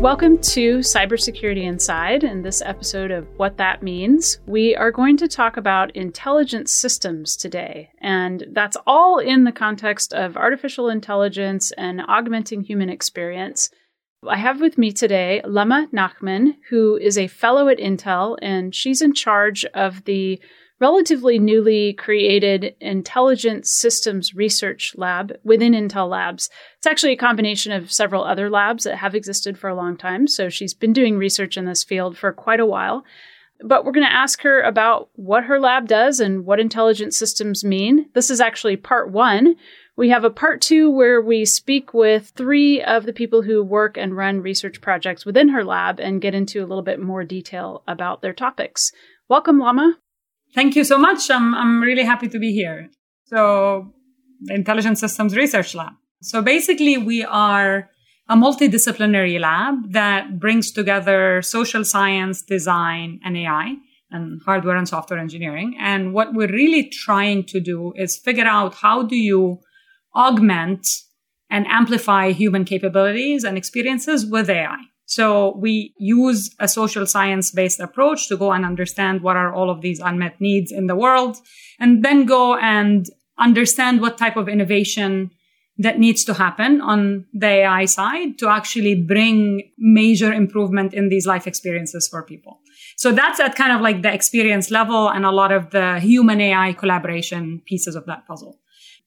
Welcome to Cybersecurity Inside. In this episode of What That Means, we are going to talk about intelligent systems today. And that's all in the context of artificial intelligence and augmenting human experience. I have with me today Lama Nachman, who is a fellow at Intel, and she's in charge of the relatively newly created Intelligent Systems Research Lab within Intel Labs. It's actually a combination of several other labs that have existed for a long time. So she's been doing research in this field for quite a while. But we're going to ask her about what her lab does and what intelligent systems mean. This is actually part one. We have a part two where we speak with three of the people who work and run research projects within her lab and get into a little bit more detail about their topics. Welcome, Lama. Thank you so much. I'm, I'm really happy to be here. So, the Intelligent Systems Research Lab. So, basically, we are a multidisciplinary lab that brings together social science, design, and AI, and hardware and software engineering. And what we're really trying to do is figure out how do you augment and amplify human capabilities and experiences with AI. So we use a social science based approach to go and understand what are all of these unmet needs in the world and then go and understand what type of innovation that needs to happen on the AI side to actually bring major improvement in these life experiences for people. So that's at kind of like the experience level and a lot of the human AI collaboration pieces of that puzzle.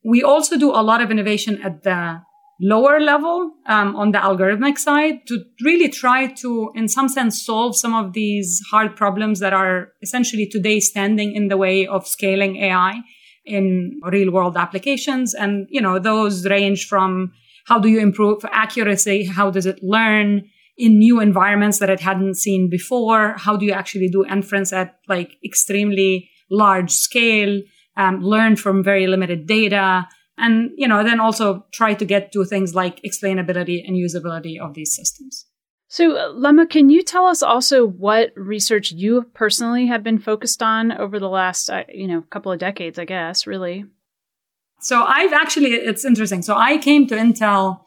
We also do a lot of innovation at the lower level um, on the algorithmic side to really try to, in some sense, solve some of these hard problems that are essentially today standing in the way of scaling AI in real world applications. And, you know, those range from how do you improve accuracy? How does it learn in new environments that it hadn't seen before? How do you actually do inference at like extremely large scale? Um, learn from very limited data and you know then also try to get to things like explainability and usability of these systems. So uh, lama can you tell us also what research you personally have been focused on over the last uh, you know couple of decades i guess really? So i've actually it's interesting. So i came to intel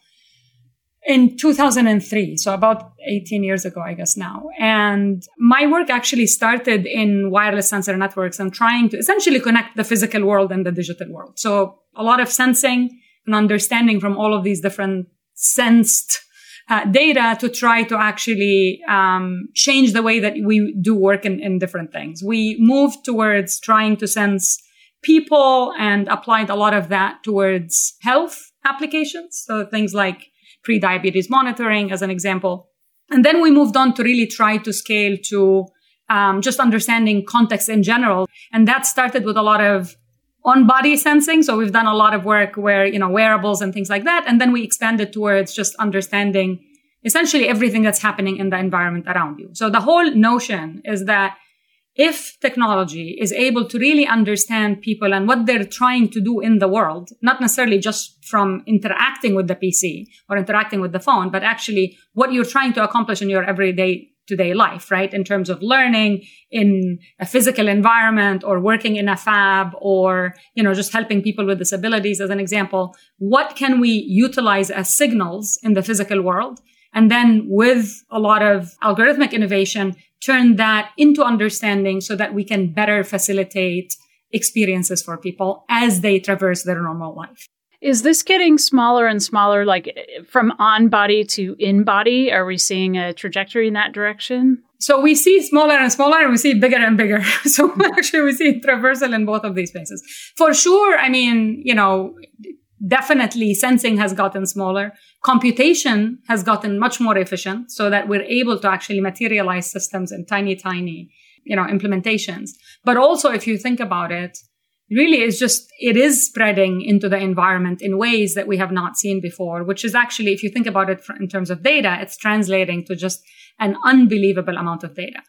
in 2003, so about 18 years ago, I guess now. And my work actually started in wireless sensor networks and trying to essentially connect the physical world and the digital world. So a lot of sensing and understanding from all of these different sensed uh, data to try to actually um, change the way that we do work in, in different things. We moved towards trying to sense people and applied a lot of that towards health applications. So things like pre-diabetes monitoring as an example. And then we moved on to really try to scale to um, just understanding context in general. And that started with a lot of on body sensing. So we've done a lot of work where, you know, wearables and things like that. And then we expanded towards just understanding essentially everything that's happening in the environment around you. So the whole notion is that if technology is able to really understand people and what they're trying to do in the world, not necessarily just from interacting with the PC or interacting with the phone, but actually what you're trying to accomplish in your everyday today life, right? In terms of learning in a physical environment or working in a fab or, you know, just helping people with disabilities as an example. What can we utilize as signals in the physical world? And then with a lot of algorithmic innovation, turn that into understanding so that we can better facilitate experiences for people as they traverse their normal life. Is this getting smaller and smaller, like from on body to in body? Are we seeing a trajectory in that direction? So we see smaller and smaller and we see bigger and bigger. so actually we see traversal in both of these spaces. For sure, I mean, you know, definitely sensing has gotten smaller. Computation has gotten much more efficient so that we're able to actually materialize systems in tiny, tiny, you know, implementations. But also, if you think about it, really is just, it is spreading into the environment in ways that we have not seen before, which is actually, if you think about it in terms of data, it's translating to just an unbelievable amount of data.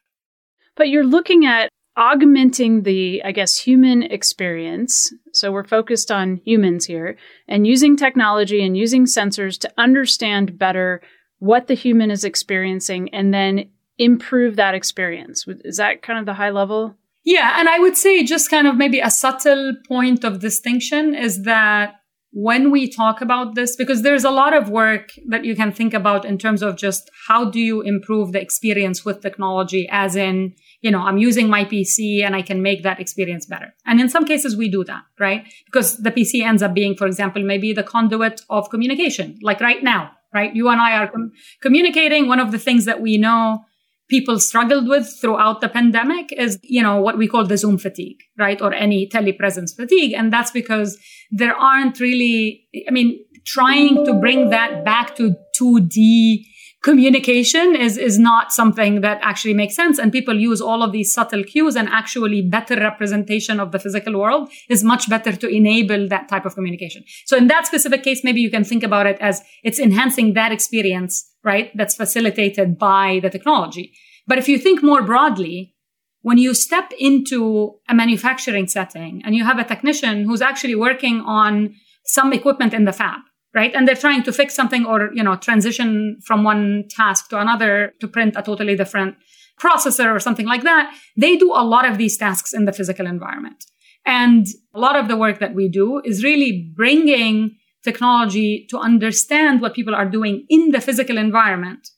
But you're looking at augmenting the, I guess, human experience. So we're focused on humans here and using technology and using sensors to understand better what the human is experiencing and then improve that experience. Is that kind of the high level? Yeah. And I would say just kind of maybe a subtle point of distinction is that when we talk about this, because there's a lot of work that you can think about in terms of just how do you improve the experience with technology, as in, you know, I'm using my PC and I can make that experience better. And in some cases, we do that, right? Because the PC ends up being, for example, maybe the conduit of communication, like right now, right? You and I are com- communicating. One of the things that we know people struggled with throughout the pandemic is, you know, what we call the Zoom fatigue, right? Or any telepresence fatigue. And that's because there aren't really, I mean, trying to bring that back to 2D communication is, is not something that actually makes sense. And people use all of these subtle cues and actually better representation of the physical world is much better to enable that type of communication. So in that specific case, maybe you can think about it as it's enhancing that experience, right? That's facilitated by the technology. But if you think more broadly, when you step into a manufacturing setting and you have a technician who's actually working on some equipment in the fab, right? And they're trying to fix something or, you know, transition from one task to another to print a totally different processor or something like that. They do a lot of these tasks in the physical environment. And a lot of the work that we do is really bringing technology to understand what people are doing in the physical environment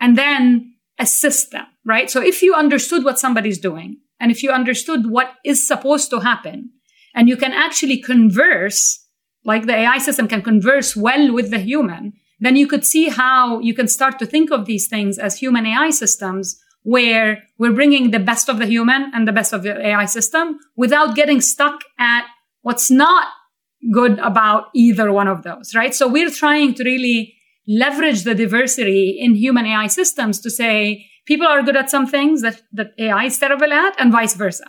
and then assist them, right? So if you understood what somebody's doing and if you understood what is supposed to happen and you can actually converse like the AI system can converse well with the human, then you could see how you can start to think of these things as human AI systems where we're bringing the best of the human and the best of the AI system without getting stuck at what's not good about either one of those, right? So we're trying to really leverage the diversity in human AI systems to say people are good at some things that, that AI is terrible at and vice versa.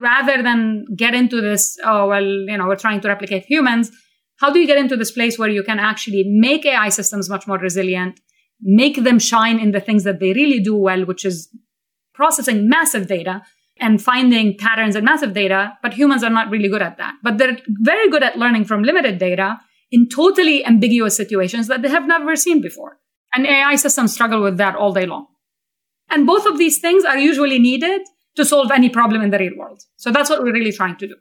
Rather than get into this, oh, well, you know, we're trying to replicate humans how do you get into this place where you can actually make AI systems much more resilient, make them shine in the things that they really do well, which is processing massive data and finding patterns in massive data, but humans are not really good at that. But they're very good at learning from limited data in totally ambiguous situations that they have never seen before. And AI systems struggle with that all day long. And both of these things are usually needed to solve any problem in the real world. So that's what we're really trying to do.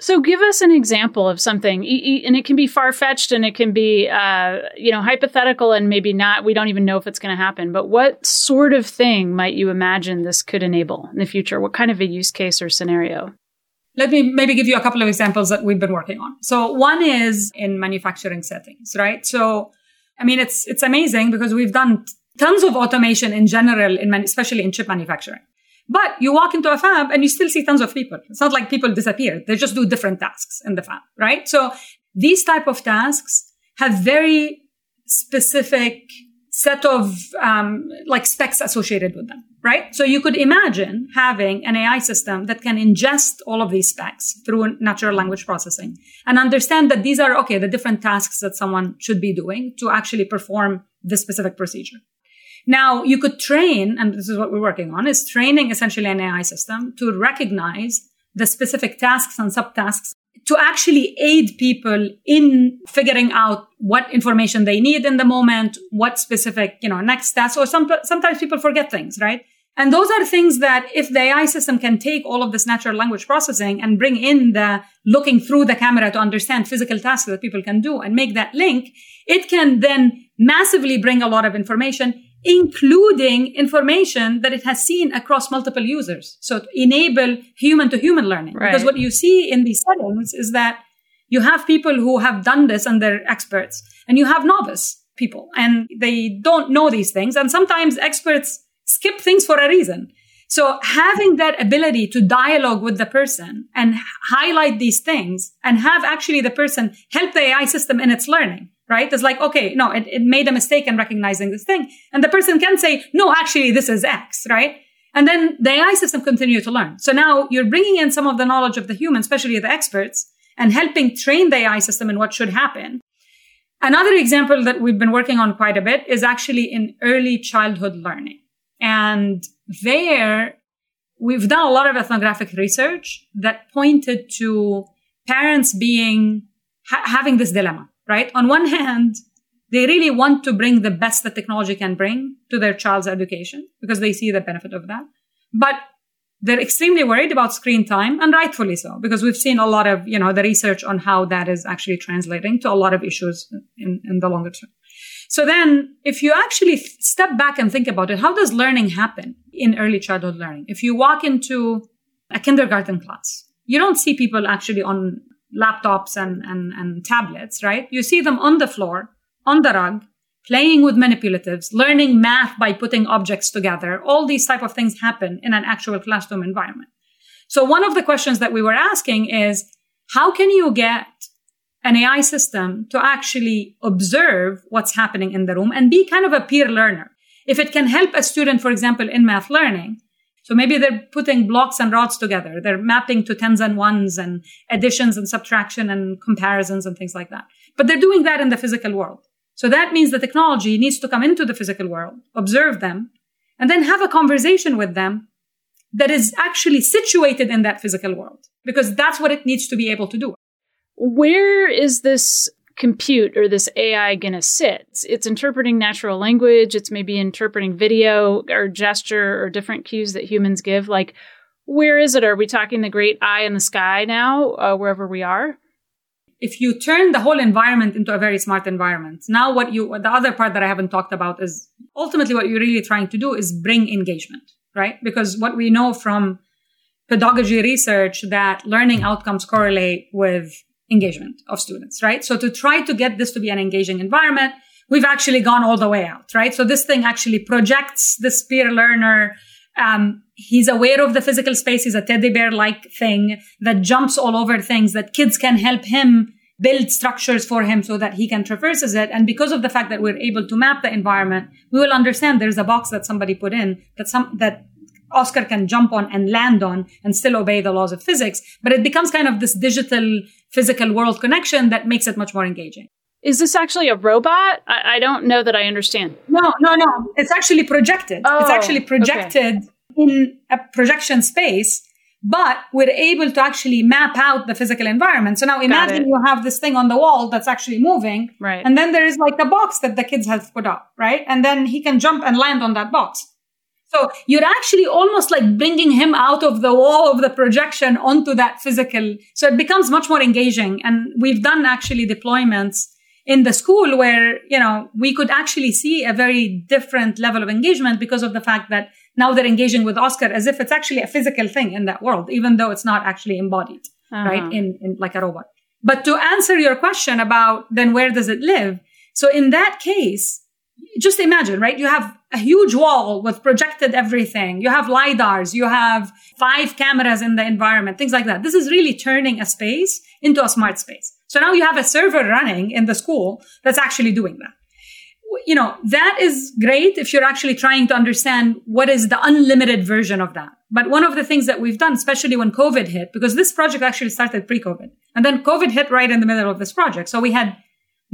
So, give us an example of something, and it can be far fetched, and it can be, uh, you know, hypothetical, and maybe not. We don't even know if it's going to happen. But what sort of thing might you imagine this could enable in the future? What kind of a use case or scenario? Let me maybe give you a couple of examples that we've been working on. So, one is in manufacturing settings, right? So, I mean, it's it's amazing because we've done tons of automation in general, in man- especially in chip manufacturing. But you walk into a fab and you still see tons of people. It's not like people disappear. They just do different tasks in the fab, right? So these type of tasks have very specific set of um, like specs associated with them, right? So you could imagine having an AI system that can ingest all of these specs through natural language processing and understand that these are okay the different tasks that someone should be doing to actually perform this specific procedure. Now you could train, and this is what we're working on, is training essentially an AI system to recognize the specific tasks and subtasks to actually aid people in figuring out what information they need in the moment, what specific, you know, next steps, or some, sometimes people forget things, right? And those are things that if the AI system can take all of this natural language processing and bring in the looking through the camera to understand physical tasks that people can do and make that link, it can then massively bring a lot of information including information that it has seen across multiple users. So to enable human to human learning. Right. Because what you see in these settings is that you have people who have done this and they're experts and you have novice people and they don't know these things. And sometimes experts skip things for a reason. So having that ability to dialogue with the person and highlight these things and have actually the person help the AI system in its learning right? It's like, okay, no, it, it made a mistake in recognizing this thing. And the person can say, no, actually, this is X, right? And then the AI system continue to learn. So now you're bringing in some of the knowledge of the human, especially the experts, and helping train the AI system in what should happen. Another example that we've been working on quite a bit is actually in early childhood learning. And there we've done a lot of ethnographic research that pointed to parents being ha- having this dilemma, right? On one hand, they really want to bring the best that technology can bring to their child's education because they see the benefit of that. But they're extremely worried about screen time and rightfully so because we've seen a lot of, you know, the research on how that is actually translating to a lot of issues in, in the longer term. So then if you actually step back and think about it, how does learning happen in early childhood learning? If you walk into a kindergarten class, you don't see people actually on laptops and, and, and tablets, right? You see them on the floor, on the rug, playing with manipulatives, learning math by putting objects together. All these type of things happen in an actual classroom environment. So one of the questions that we were asking is, how can you get an AI system to actually observe what's happening in the room and be kind of a peer learner? If it can help a student, for example, in math learning, so maybe they're putting blocks and rods together. They're mapping to tens and ones and additions and subtraction and comparisons and things like that. But they're doing that in the physical world. So that means the technology needs to come into the physical world, observe them, and then have a conversation with them that is actually situated in that physical world because that's what it needs to be able to do. Where is this compute or this AI going to sit? It's, it's, interpreting natural language, it's maybe interpreting video or gesture or different cues that humans give. Like, where is it? Are we talking the great eye in the sky now, uh, wherever we are? if you turn the whole environment into a very smart environment, now what you, the other part that I haven't talked about is ultimately what you're really trying to do is bring engagement, right? Because what we know from pedagogy research that learning outcomes correlate with engagement of students, right? So to try to get this to be an engaging environment, we've actually gone all the way out, right? So this thing actually projects this peer learner. Um, he's aware of the physical space. He's a teddy bear like thing that jumps all over things that kids can help him build structures for him so that he can traverses it. And because of the fact that we're able to map the environment, we will understand there's a box that somebody put in that some, that Oscar can jump on and land on and still obey the laws of physics. But it becomes kind of this digital physical world connection that makes it much more engaging. Is this actually a robot? I, I don't know that I understand. No, no, no. It's actually projected. Oh, it's actually projected okay. in a projection space but we're able to actually map out the physical environment. So now imagine you have this thing on the wall that's actually moving. Right. And then there is like a box that the kids have put up, right? And then he can jump and land on that box. So you're actually almost like bringing him out of the wall of the projection onto that physical. So it becomes much more engaging. And we've done actually deployments in the school where, you know, we could actually see a very different level of engagement because of the fact that now they're engaging with Oscar as if it's actually a physical thing in that world, even though it's not actually embodied, uh-huh. right? In, in like a robot. But to answer your question about then where does it live? So in that case, just imagine, right? You have a huge wall with projected everything. You have LiDARs. You have five cameras in the environment, things like that. This is really turning a space into a smart space. So now you have a server running in the school that's actually doing that you know, that is great if you're actually trying to understand what is the unlimited version of that. But one of the things that we've done, especially when COVID hit, because this project actually started pre-COVID and then COVID hit right in the middle of this project. So we had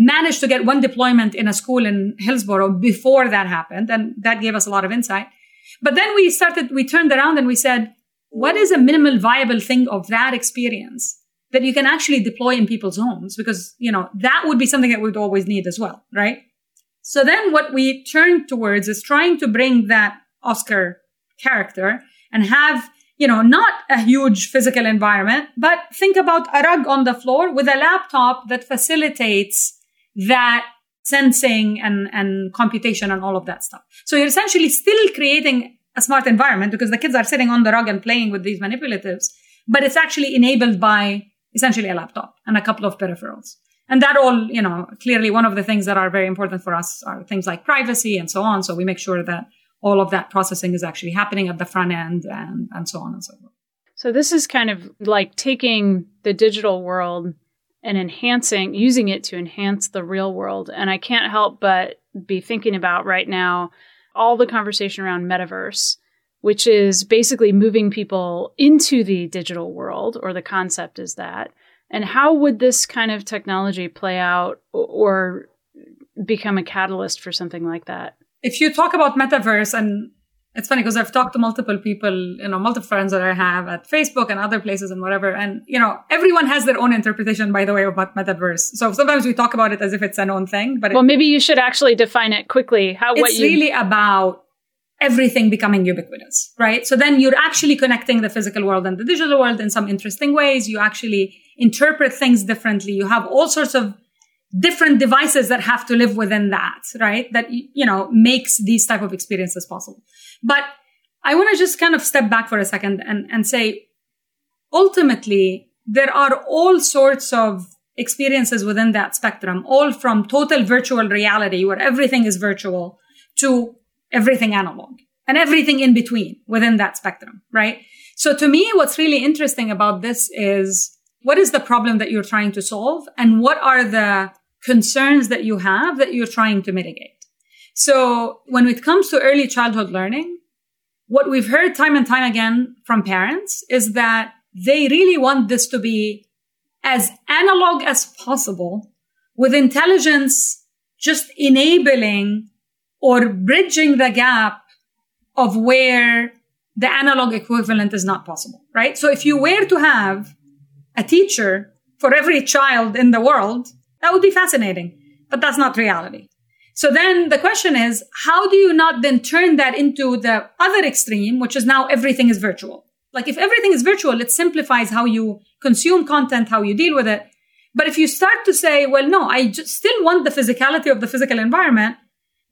managed to get one deployment in a school in Hillsboro before that happened. And that gave us a lot of insight. But then we started, we turned around and we said, what is a minimal viable thing of that experience that you can actually deploy in people's homes? Because, you know, that would be something that we'd always need as well, right? So then what we turned towards is trying to bring that Oscar character and have, you know, not a huge physical environment, but think about a rug on the floor with a laptop that facilitates that sensing and, and computation and all of that stuff. So you're essentially still creating a smart environment because the kids are sitting on the rug and playing with these manipulatives, but it's actually enabled by essentially a laptop and a couple of peripherals. And that all, you know, clearly one of the things that are very important for us are things like privacy and so on. So we make sure that all of that processing is actually happening at the front end and, and so on and so forth. So this is kind of like taking the digital world and enhancing, using it to enhance the real world. And I can't help but be thinking about right now all the conversation around metaverse which is basically moving people into the digital world, or the concept is that. And how would this kind of technology play out or become a catalyst for something like that? If you talk about metaverse, and it's funny because I've talked to multiple people, you know, multiple friends that I have at Facebook and other places and whatever. And, you know, everyone has their own interpretation, by the way, about metaverse. So sometimes we talk about it as if it's an own thing, but well, it, maybe you should actually define it quickly. How, it's what you... really about everything becoming ubiquitous, right? So then you're actually connecting the physical world and the digital world in some interesting ways. You actually interpret things differently. You have all sorts of different devices that have to live within that, right? That, you know, makes these type of experiences possible. But I want to just kind of step back for a second and, and say, ultimately, there are all sorts of experiences within that spectrum, all from total virtual reality where everything is virtual to everything analog and everything in between within that spectrum, right? So to me, what's really interesting about this is what is the problem that you're trying to solve and what are the concerns that you have that you're trying to mitigate? So when it comes to early childhood learning, what we've heard time and time again from parents is that they really want this to be as analog as possible with intelligence just enabling or bridging the gap of where the analog equivalent is not possible, right? So if you were to have a teacher for every child in the world, that would be fascinating, but that's not reality. So then the question is, how do you not then turn that into the other extreme, which is now everything is virtual? Like if everything is virtual, it simplifies how you consume content, how you deal with it. But if you start to say, well, no, I still want the physicality of the physical environment,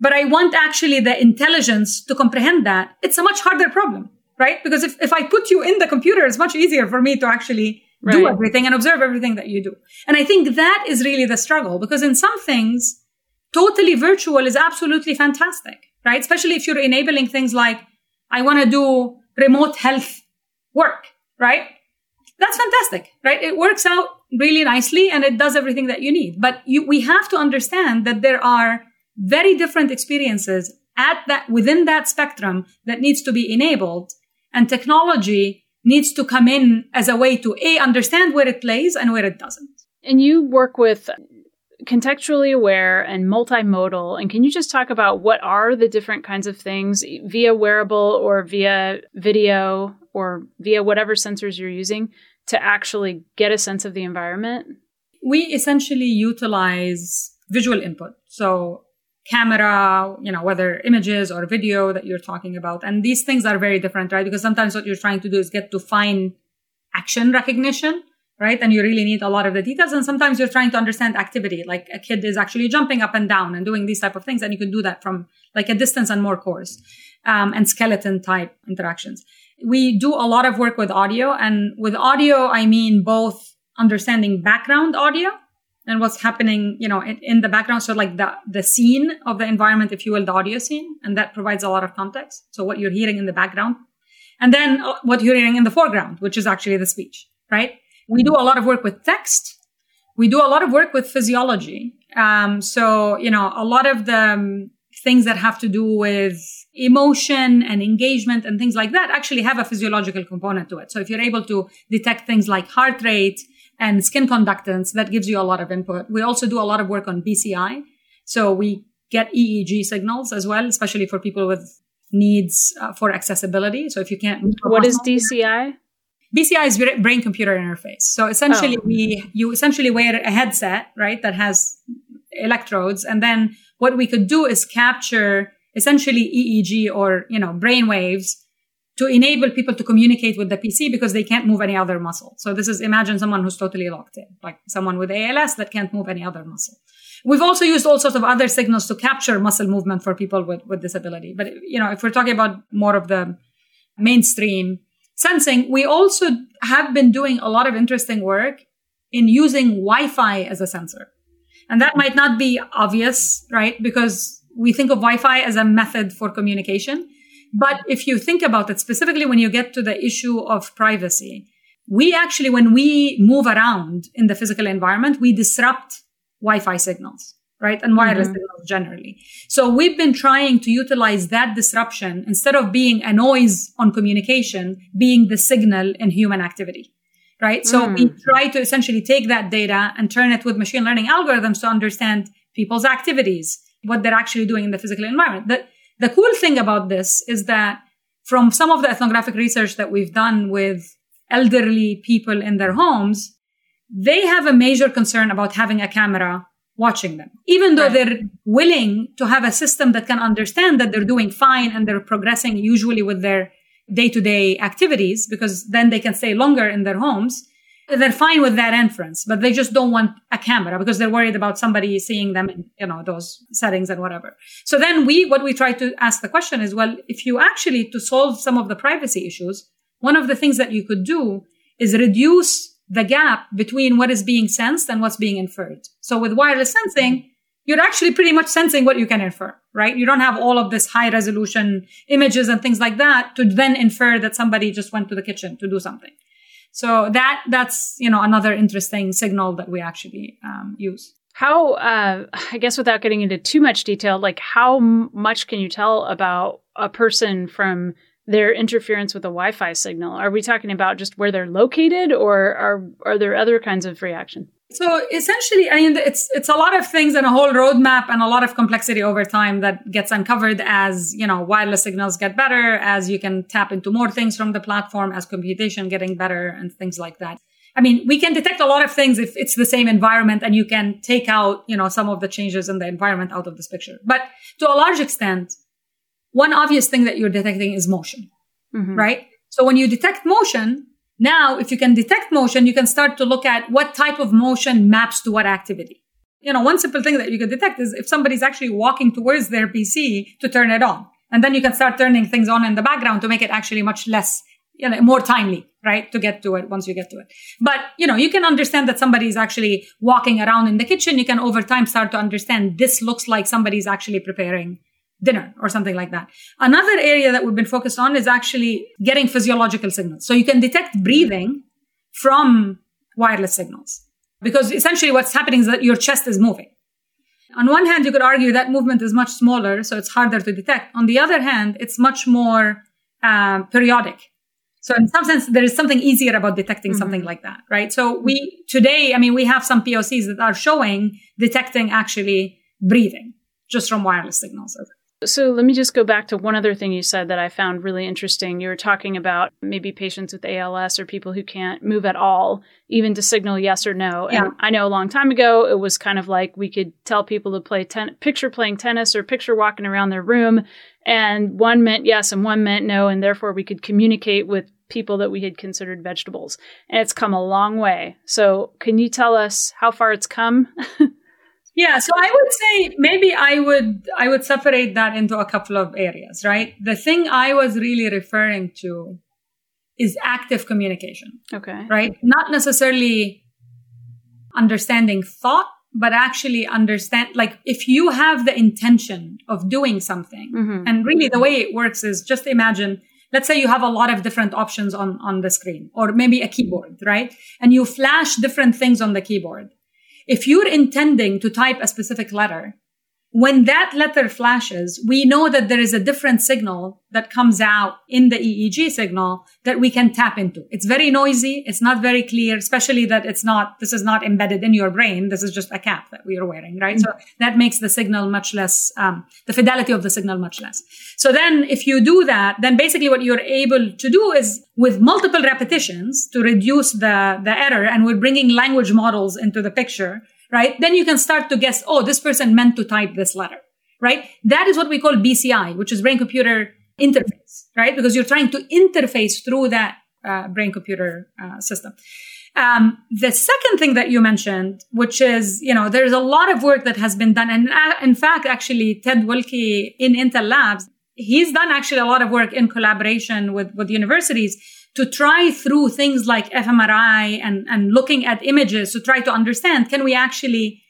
but I want actually the intelligence to comprehend that, it's a much harder problem, right? Because if, if I put you in the computer, it's much easier for me to actually right. do everything and observe everything that you do. And I think that is really the struggle because in some things, totally virtual is absolutely fantastic, right? Especially if you're enabling things like, I want to do remote health work, right? That's fantastic, right? It works out really nicely and it does everything that you need. But you, we have to understand that there are very different experiences at that, within that spectrum that needs to be enabled. And technology needs to come in as a way to A, understand where it plays and where it doesn't. And you work with contextually aware and multimodal. And can you just talk about what are the different kinds of things via wearable or via video or via whatever sensors you're using to actually get a sense of the environment? We essentially utilize visual input. So camera, you know, whether images or video that you're talking about. And these things are very different, right? Because sometimes what you're trying to do is get to fine action recognition, right? And you really need a lot of the details. And sometimes you're trying to understand activity, like a kid is actually jumping up and down and doing these type of things. And you can do that from like a distance and more coarse, um, and skeleton type interactions. We do a lot of work with audio and with audio, I mean both understanding background audio and what's happening, you know, in, in, the background. So like the, the scene of the environment, if you will, the audio scene, and that provides a lot of context. So what you're hearing in the background and then uh, what you're hearing in the foreground, which is actually the speech, right? We do a lot of work with text. We do a lot of work with physiology. Um, so, you know, a lot of the um, things that have to do with emotion and engagement and things like that actually have a physiological component to it. So if you're able to detect things like heart rate, and skin conductance that gives you a lot of input. We also do a lot of work on BCI. So we get EEG signals as well, especially for people with needs uh, for accessibility. So if you can't, what is DCI? BCI is brain computer interface. So essentially oh. we, you essentially wear a headset, right? That has electrodes. And then what we could do is capture essentially EEG or, you know, brain waves to enable people to communicate with the PC because they can't move any other muscle. So this is imagine someone who's totally locked in, like someone with ALS that can't move any other muscle. We've also used all sorts of other signals to capture muscle movement for people with, with disability. But, you know, if we're talking about more of the mainstream sensing, we also have been doing a lot of interesting work in using Wi-Fi as a sensor. And that might not be obvious, right? Because we think of Wi-Fi as a method for communication. But if you think about it, specifically when you get to the issue of privacy, we actually, when we move around in the physical environment, we disrupt Wi-Fi signals, right? And wireless mm-hmm. signals generally. So we've been trying to utilize that disruption instead of being a noise on communication, being the signal in human activity, right? So mm. we try to essentially take that data and turn it with machine learning algorithms to understand people's activities, what they're actually doing in the physical environment. The, the cool thing about this is that from some of the ethnographic research that we've done with elderly people in their homes, they have a major concern about having a camera watching them, even though right. they're willing to have a system that can understand that they're doing fine and they're progressing usually with their day to day activities, because then they can stay longer in their homes. They're fine with that inference, but they just don't want a camera because they're worried about somebody seeing them in, you know, those settings and whatever. So then we, what we try to ask the question is, well, if you actually, to solve some of the privacy issues, one of the things that you could do is reduce the gap between what is being sensed and what's being inferred. So with wireless sensing, you're actually pretty much sensing what you can infer, right? You don't have all of this high resolution images and things like that to then infer that somebody just went to the kitchen to do something. So that, that's, you know, another interesting signal that we actually um, use. How, uh, I guess without getting into too much detail, like how much can you tell about a person from their interference with a Wi-Fi signal? Are we talking about just where they're located, or are are there other kinds of reaction? So essentially, I mean, it's it's a lot of things and a whole roadmap and a lot of complexity over time that gets uncovered as you know wireless signals get better, as you can tap into more things from the platform, as computation getting better, and things like that. I mean, we can detect a lot of things if it's the same environment and you can take out, you know, some of the changes in the environment out of this picture. But to a large extent, one obvious thing that you're detecting is motion, mm-hmm. right? So when you detect motion, now if you can detect motion, you can start to look at what type of motion maps to what activity. You know, one simple thing that you can detect is if somebody's actually walking towards their PC to turn it on. And then you can start turning things on in the background to make it actually much less, you know, more timely, right? To get to it once you get to it. But, you know, you can understand that somebody is actually walking around in the kitchen. You can over time start to understand this looks like somebody's actually preparing dinner or something like that. Another area that we've been focused on is actually getting physiological signals. So you can detect breathing from wireless signals because essentially what's happening is that your chest is moving. On one hand, you could argue that movement is much smaller, so it's harder to detect. On the other hand, it's much more uh, periodic. So in some sense, there is something easier about detecting mm-hmm. something like that, right? So we today, I mean, we have some POCs that are showing detecting actually breathing just from wireless signals. So let me just go back to one other thing you said that I found really interesting. You were talking about maybe patients with ALS or people who can't move at all, even to signal yes or no. Yeah. And I know a long time ago it was kind of like we could tell people to play ten- picture playing tennis or picture walking around their room, and one meant yes and one meant no, and therefore we could communicate with people that we had considered vegetables. And it's come a long way. So can you tell us how far it's come? Yeah, so I would say maybe I would I would separate that into a couple of areas, right? The thing I was really referring to is active communication. Okay. Right? Not necessarily understanding thought, but actually understand like if you have the intention of doing something mm-hmm. and really the way it works is just imagine let's say you have a lot of different options on on the screen or maybe a keyboard right and you flash different things on the keyboard if you're intending to type a specific letter, when that letter flashes, we know that there is a different signal that comes out in the EEG signal that we can tap into. It's very noisy. It's not very clear, especially that it's not, this is not embedded in your brain. This is just a cap that we are wearing, right? Mm-hmm. So that makes the signal much less, um, the fidelity of the signal much less. So then if you do that, then basically what you're able to do is with multiple repetitions to reduce the, the error and we're bringing language models into the picture right? Then you can start to guess, oh, this person meant to type this letter, right? That is what we call BCI, which is brain computer interface, right? Because you're trying to interface through that uh, brain computer uh, system. Um, the second thing that you mentioned, which is, you know, there's a lot of work that has been done. And uh, in fact, actually, Ted Willke in Intel Labs, he's done actually a lot of work in collaboration with, with universities to try through things like fMRI and, and looking at images to try to understand, can we actually,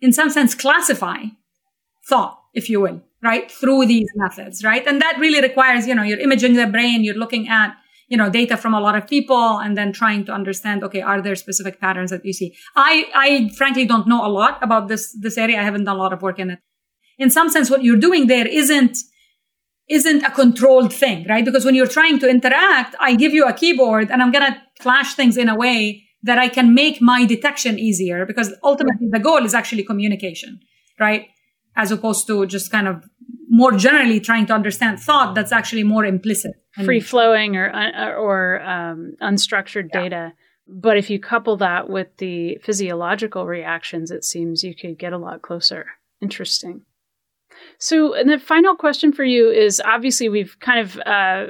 in some sense, classify thought, if you will, right? Through these methods, right? And that really requires, you know, you're imaging the brain, you're looking at, you know, data from a lot of people and then trying to understand, okay, are there specific patterns that you see? I, I frankly don't know a lot about this, this area. I haven't done a lot of work in it. In some sense, what you're doing there isn't, isn't a controlled thing, right? Because when you're trying to interact, I give you a keyboard and I'm going to flash things in a way that I can make my detection easier because ultimately the goal is actually communication, right? As opposed to just kind of more generally trying to understand thought that's actually more implicit free flowing or or um, unstructured yeah. data but if you couple that with the physiological reactions it seems you could get a lot closer interesting so and the final question for you is obviously we've kind of uh,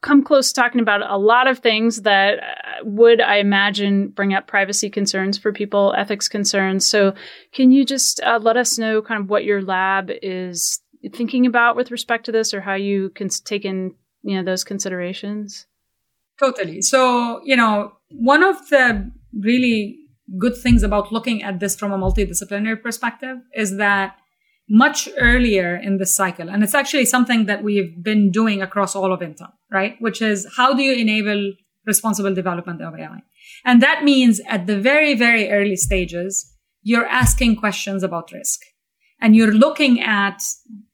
come close to talking about a lot of things that uh, would i imagine bring up privacy concerns for people ethics concerns. So can you just uh, let us know kind of what your lab is thinking about with respect to this or how you can take in you know those considerations? Totally. So you know one of the really good things about looking at this from a multidisciplinary perspective is that much earlier in the cycle and it's actually something that we've been doing across all of intel right which is how do you enable responsible development of ai and that means at the very very early stages you're asking questions about risk and you're looking at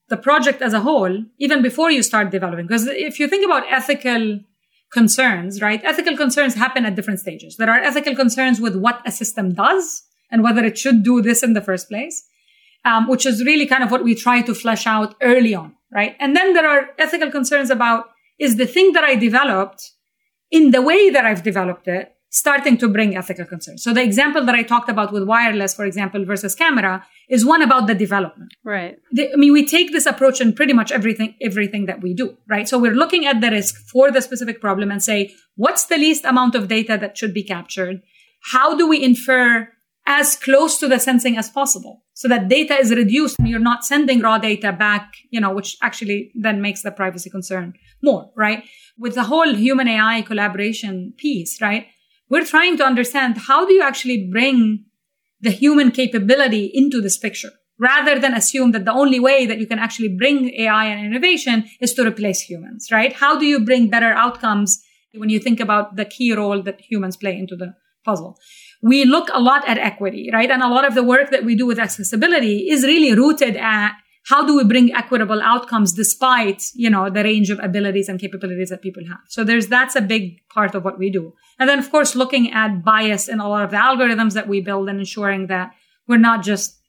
the project as a whole, even before you start developing. Because if you think about ethical concerns, right? Ethical concerns happen at different stages. There are ethical concerns with what a system does and whether it should do this in the first place, um, which is really kind of what we try to flesh out early on, right? And then there are ethical concerns about is the thing that I developed in the way that I've developed it starting to bring ethical concerns. So the example that I talked about with wireless, for example, versus camera is one about the development. Right. The, I mean, we take this approach in pretty much everything, everything that we do, right? So we're looking at the risk for the specific problem and say, what's the least amount of data that should be captured? How do we infer as close to the sensing as possible so that data is reduced and you're not sending raw data back, you know, which actually then makes the privacy concern more, right? With the whole human AI collaboration piece, right? we're trying to understand how do you actually bring the human capability into this picture rather than assume that the only way that you can actually bring AI and innovation is to replace humans, right? How do you bring better outcomes when you think about the key role that humans play into the puzzle? We look a lot at equity, right? And a lot of the work that we do with accessibility is really rooted at how do we bring equitable outcomes despite, you know, the range of abilities and capabilities that people have? So there's, that's a big part of what we do. And then, of course, looking at bias in a lot of the algorithms that we build and ensuring that we're not just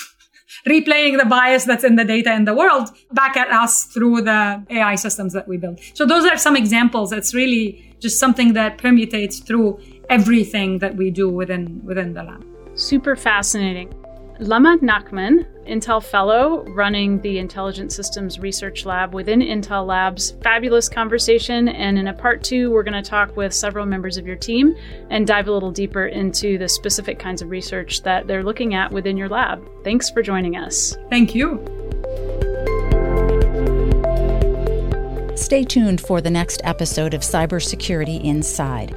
replaying the bias that's in the data in the world back at us through the AI systems that we build. So those are some examples. It's really just something that permutates through everything that we do within, within the lab. Super fascinating. Lama Nachman, Intel Fellow, running the Intelligent Systems Research Lab within Intel Labs. Fabulous conversation. And in a part two, we're going to talk with several members of your team and dive a little deeper into the specific kinds of research that they're looking at within your lab. Thanks for joining us. Thank you. Stay tuned for the next episode of Cybersecurity Inside.